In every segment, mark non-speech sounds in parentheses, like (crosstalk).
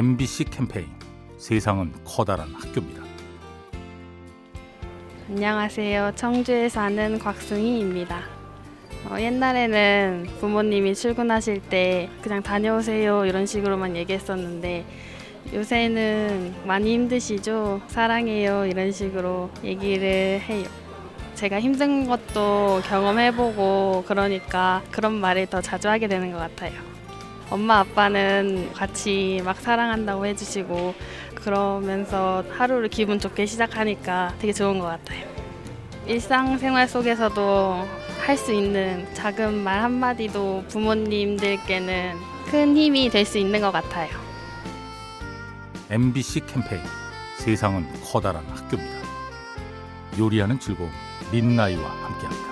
MBC 캠페인 세상은 커다란 학교입니다. 안녕하세요. 청주에 사는 곽승희입니다. 어, 옛날에는 부모님이 출근하실 때 그냥 다녀오세요 이런 식으로만 얘기했었는데 요새는 많이 힘드시죠? 사랑해요 이런 식으로 얘기를 해요. 제가 힘든 것도 경험해보고 그러니까 그런 말을 더 자주 하게 되는 것 같아요. 엄마 아빠는 같이 막 사랑한다고 해주시고 그러면서 하루를 기분 좋게 시작하니까 되게 좋은 것 같아요. 일상생활 속에서도 할 수 있는 작은 말 한마디도 부모님들께는 큰 힘이 될 수 있는 것 같아요. MBC 캠페인 세상은 커다란 학교입니다. 요리하는 즐거움 민나이와 함께합니다.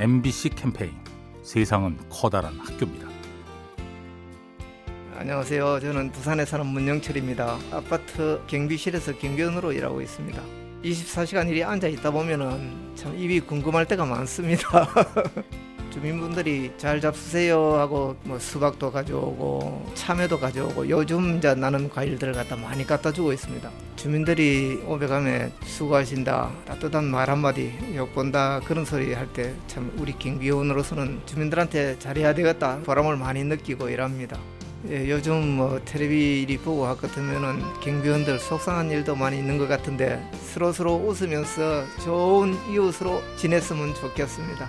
MBC 캠페인 세상은 커다란 학교입니다. 안녕하세요. 저는 부산에 사는 문영철입니다. 아파트 경비실에서 경비원으로 일하고 있습니다. 24시간 일이 앉아 있다 보면은 참 입이 궁금할 때가 많습니다. (laughs) 주민분들이 잘 잡수세요 하고 뭐 수박도 가져오고 참외도 가져오고 요즘 이제 나는 과일들을 갖다 많이 갖다 주고 있습니다. 주민들이 오백감에 수고하신다 따뜻한 말 한마디 욕본다 그런 소리 할 때 참 우리 경비원으로서는 주민들한테 잘해야 되겠다 보람을 많이 느끼고 일합니다. 예, 요즘 뭐 텔레비 리 보고 할 것 같으면은 경비원들 속상한 일도 많이 있는 것 같은데 서로서로 웃으면서 좋은 이웃으로 지냈으면 좋겠습니다.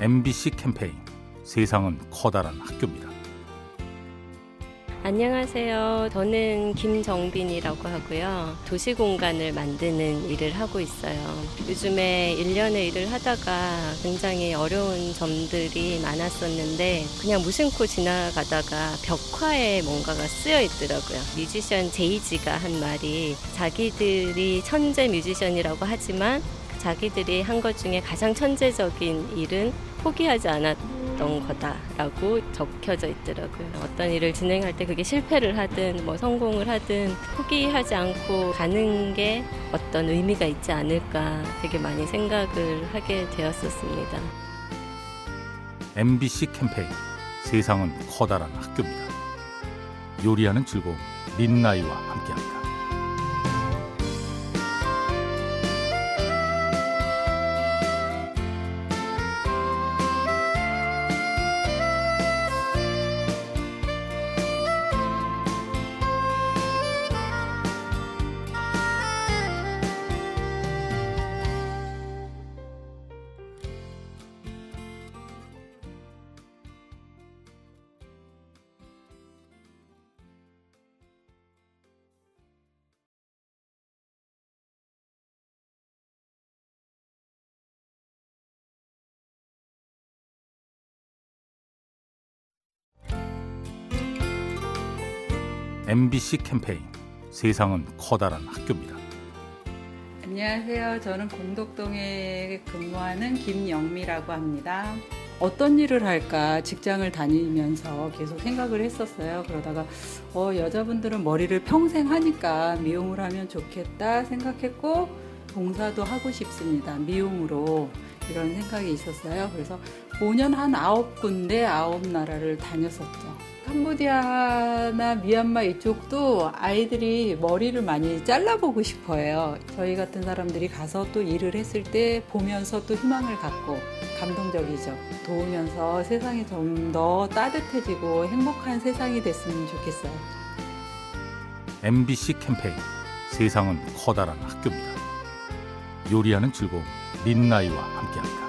MBC 캠페인 세상은 커다란 학교입니다. 안녕하세요. 저는 김정빈이라고 하고요. 도시 공간을 만드는 일을 하고 있어요. 요즘에 1년의 일을 하다가 굉장히 어려운 점들이 많았었는데 그냥 무심코 지나가다가 벽화에 뭔가가 쓰여 있더라고요. 뮤지션 제이지가 한 말이 자기들이 천재 뮤지션이라고 하지만 자기들이 한 것 중에 가장 천재적인 일은 포기하지 않았던 거다라고 적혀져 있더라고요. 어떤 일을 진행할 때 그게 실패를 하든 뭐 성공을 하든 포기하지 않고 가는 게 어떤 의미가 있지 않을까 되게 많이 생각을 하게 되었었습니다. MBC 캠페인 세상은 커다란 학교입니다. 요리하는 즐거움 민나이와 함께합니다. MBC 캠페인 세상은 커다란 학교입니다. 안녕하세요. 저는 공덕동에 근무하는 김영미라고 합니다. 어떤 일을 할까 직장을 다니면서 계속 생각을 했었어요. 그러다가 어, 여자분들은 머리를 평생 하니까 미용을 하면 좋겠다 생각했고 봉사도 하고 싶습니다. 미용으로 이런 생각이 있었어요. 그래서 5년 한 9군데 9나라를 다녔었죠. 캄보디아나 미얀마 이쪽도 아이들이 머리를 많이 잘라보고 싶어해요. 저희 같은 사람들이 가서 또 일을 했을 때 보면서 또 희망을 갖고 감동적이죠. 도우면서 세상이 좀 더 따뜻해지고 행복한 세상이 됐으면 좋겠어요. MBC 캠페인 세상은 커다란 학교입니다. 요리하는 즐거움 민나이와 함께합니다.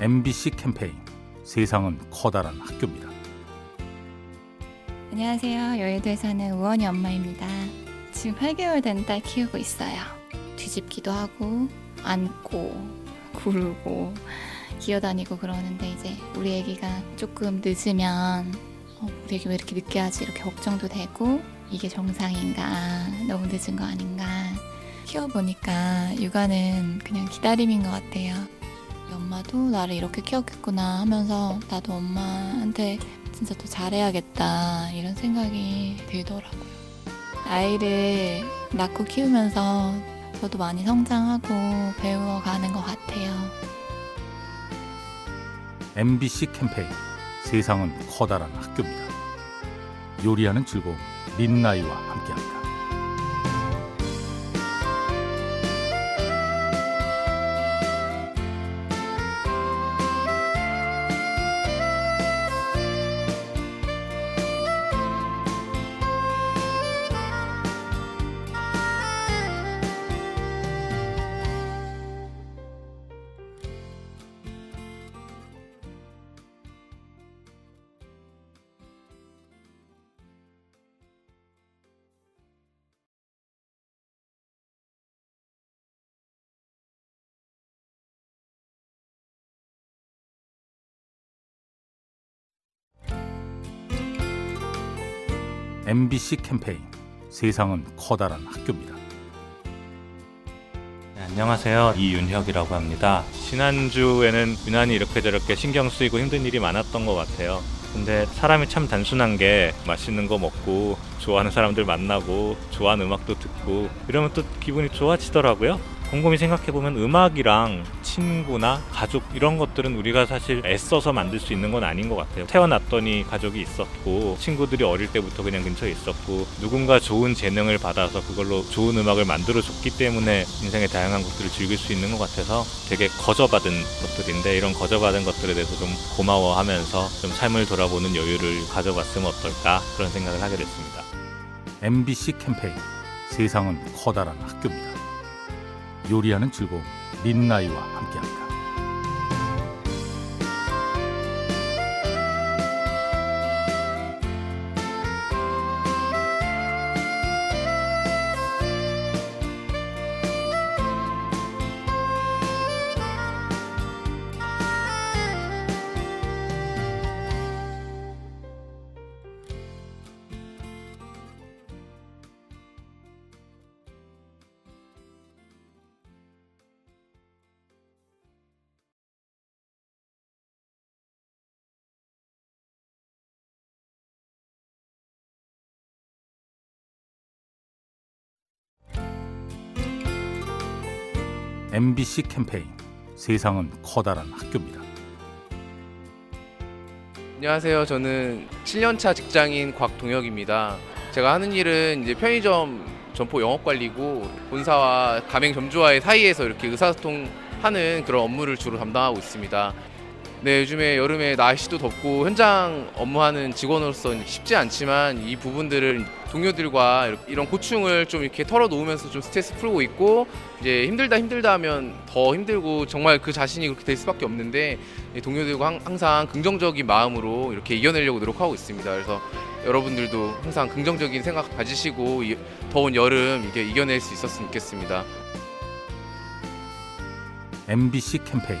MBC 캠페인 세상은 커다란 학교입니다. 안녕하세요. 여의도에 사는 우원이 엄마입니다. 지금 8개월 된 딸 키우고 있어요. 뒤집기도 하고 안고 구르고 기어다니고 그러는데 이제 우리 애기가 조금 늦으면 어, 우리 애기 왜 이렇게 늦게 하지 이렇게 걱정도 되고 이게 정상인가 너무 늦은 거 아닌가 키워보니까 육아는 그냥 기다림인 것 같아요. 엄마도 나를 이렇게 키웠겠구나 하면서 나도 엄마한테 진짜 더 잘해야겠다 이런 생각이 들더라고요. 아이를 낳고 키우면서 저도 많이 성장하고 배워가는 것 같아요. MBC 캠페인 세상은 커다란 학교입니다. 요리하는 즐거움 민나이와 함께합니다. MBC 캠페인 세상은 커다란 학교입니다. 네, 안녕하세요. 이윤혁이라고 합니다. 지난주에는 유난히 이렇게 저렇게 신경 쓰이고 힘든 일이 많았던 것 같아요. 근데 사람이 참 단순한 게 맛있는 거 먹고 좋아하는 사람들 만나고 좋아하는 음악도 듣고 이러면 또 기분이 좋아지더라고요. 곰곰이 생각해보면 음악이랑 친구나 가족 이런 것들은 우리가 사실 애써서 만들 수 있는 건 아닌 것 같아요. 태어났더니 가족이 있었고 친구들이 어릴 때부터 그냥 근처에 있었고 누군가 좋은 재능을 받아서 그걸로 좋은 음악을 만들어 줬기 때문에 인생의 다양한 것들을 즐길 수 있는 것 같아서 되게 거저받은 것들인데 이런 거저받은 것들에 대해서 좀 고마워하면서 좀 삶을 돌아보는 여유를 가져봤으면 어떨까 그런 생각을 하게 됐습니다. MBC 캠페인 세상은 커다란 학교입니다. 요리하는 즐거움 민나이와 함께합니다. MBC 캠페인 세상은 커다란 학교입니다. 안녕하세요. 저는 7년차 직장인 곽동혁입니다. 제가 하는 일은 이제 편의점 점포 영업 관리고 본사와 가맹 점주와의 사이에서 이렇게 의사소통하는 그런 업무를 주로 담당하고 있습니다. 네, 요즘에 여름에 날씨도 덥고 현장 업무하는 직원으로서 쉽지 않지만 이 부분들을 동료들과 이런 고충을 좀 이렇게 털어놓으면서 좀 스트레스 풀고 있고 이제 힘들다 힘들다 하면 더 힘들고 정말 그 자신이 그렇게 될 수밖에 없는데 이 동료들과 항- 항상 긍정적인 마음으로 이렇게 이겨내려고 노력하고 있습니다. 그래서 여러분들도 항상 긍정적인 생각 가지시고 이 더운 여름 이게 이겨낼 수 있었으면 좋겠습니다. MBC 캠페인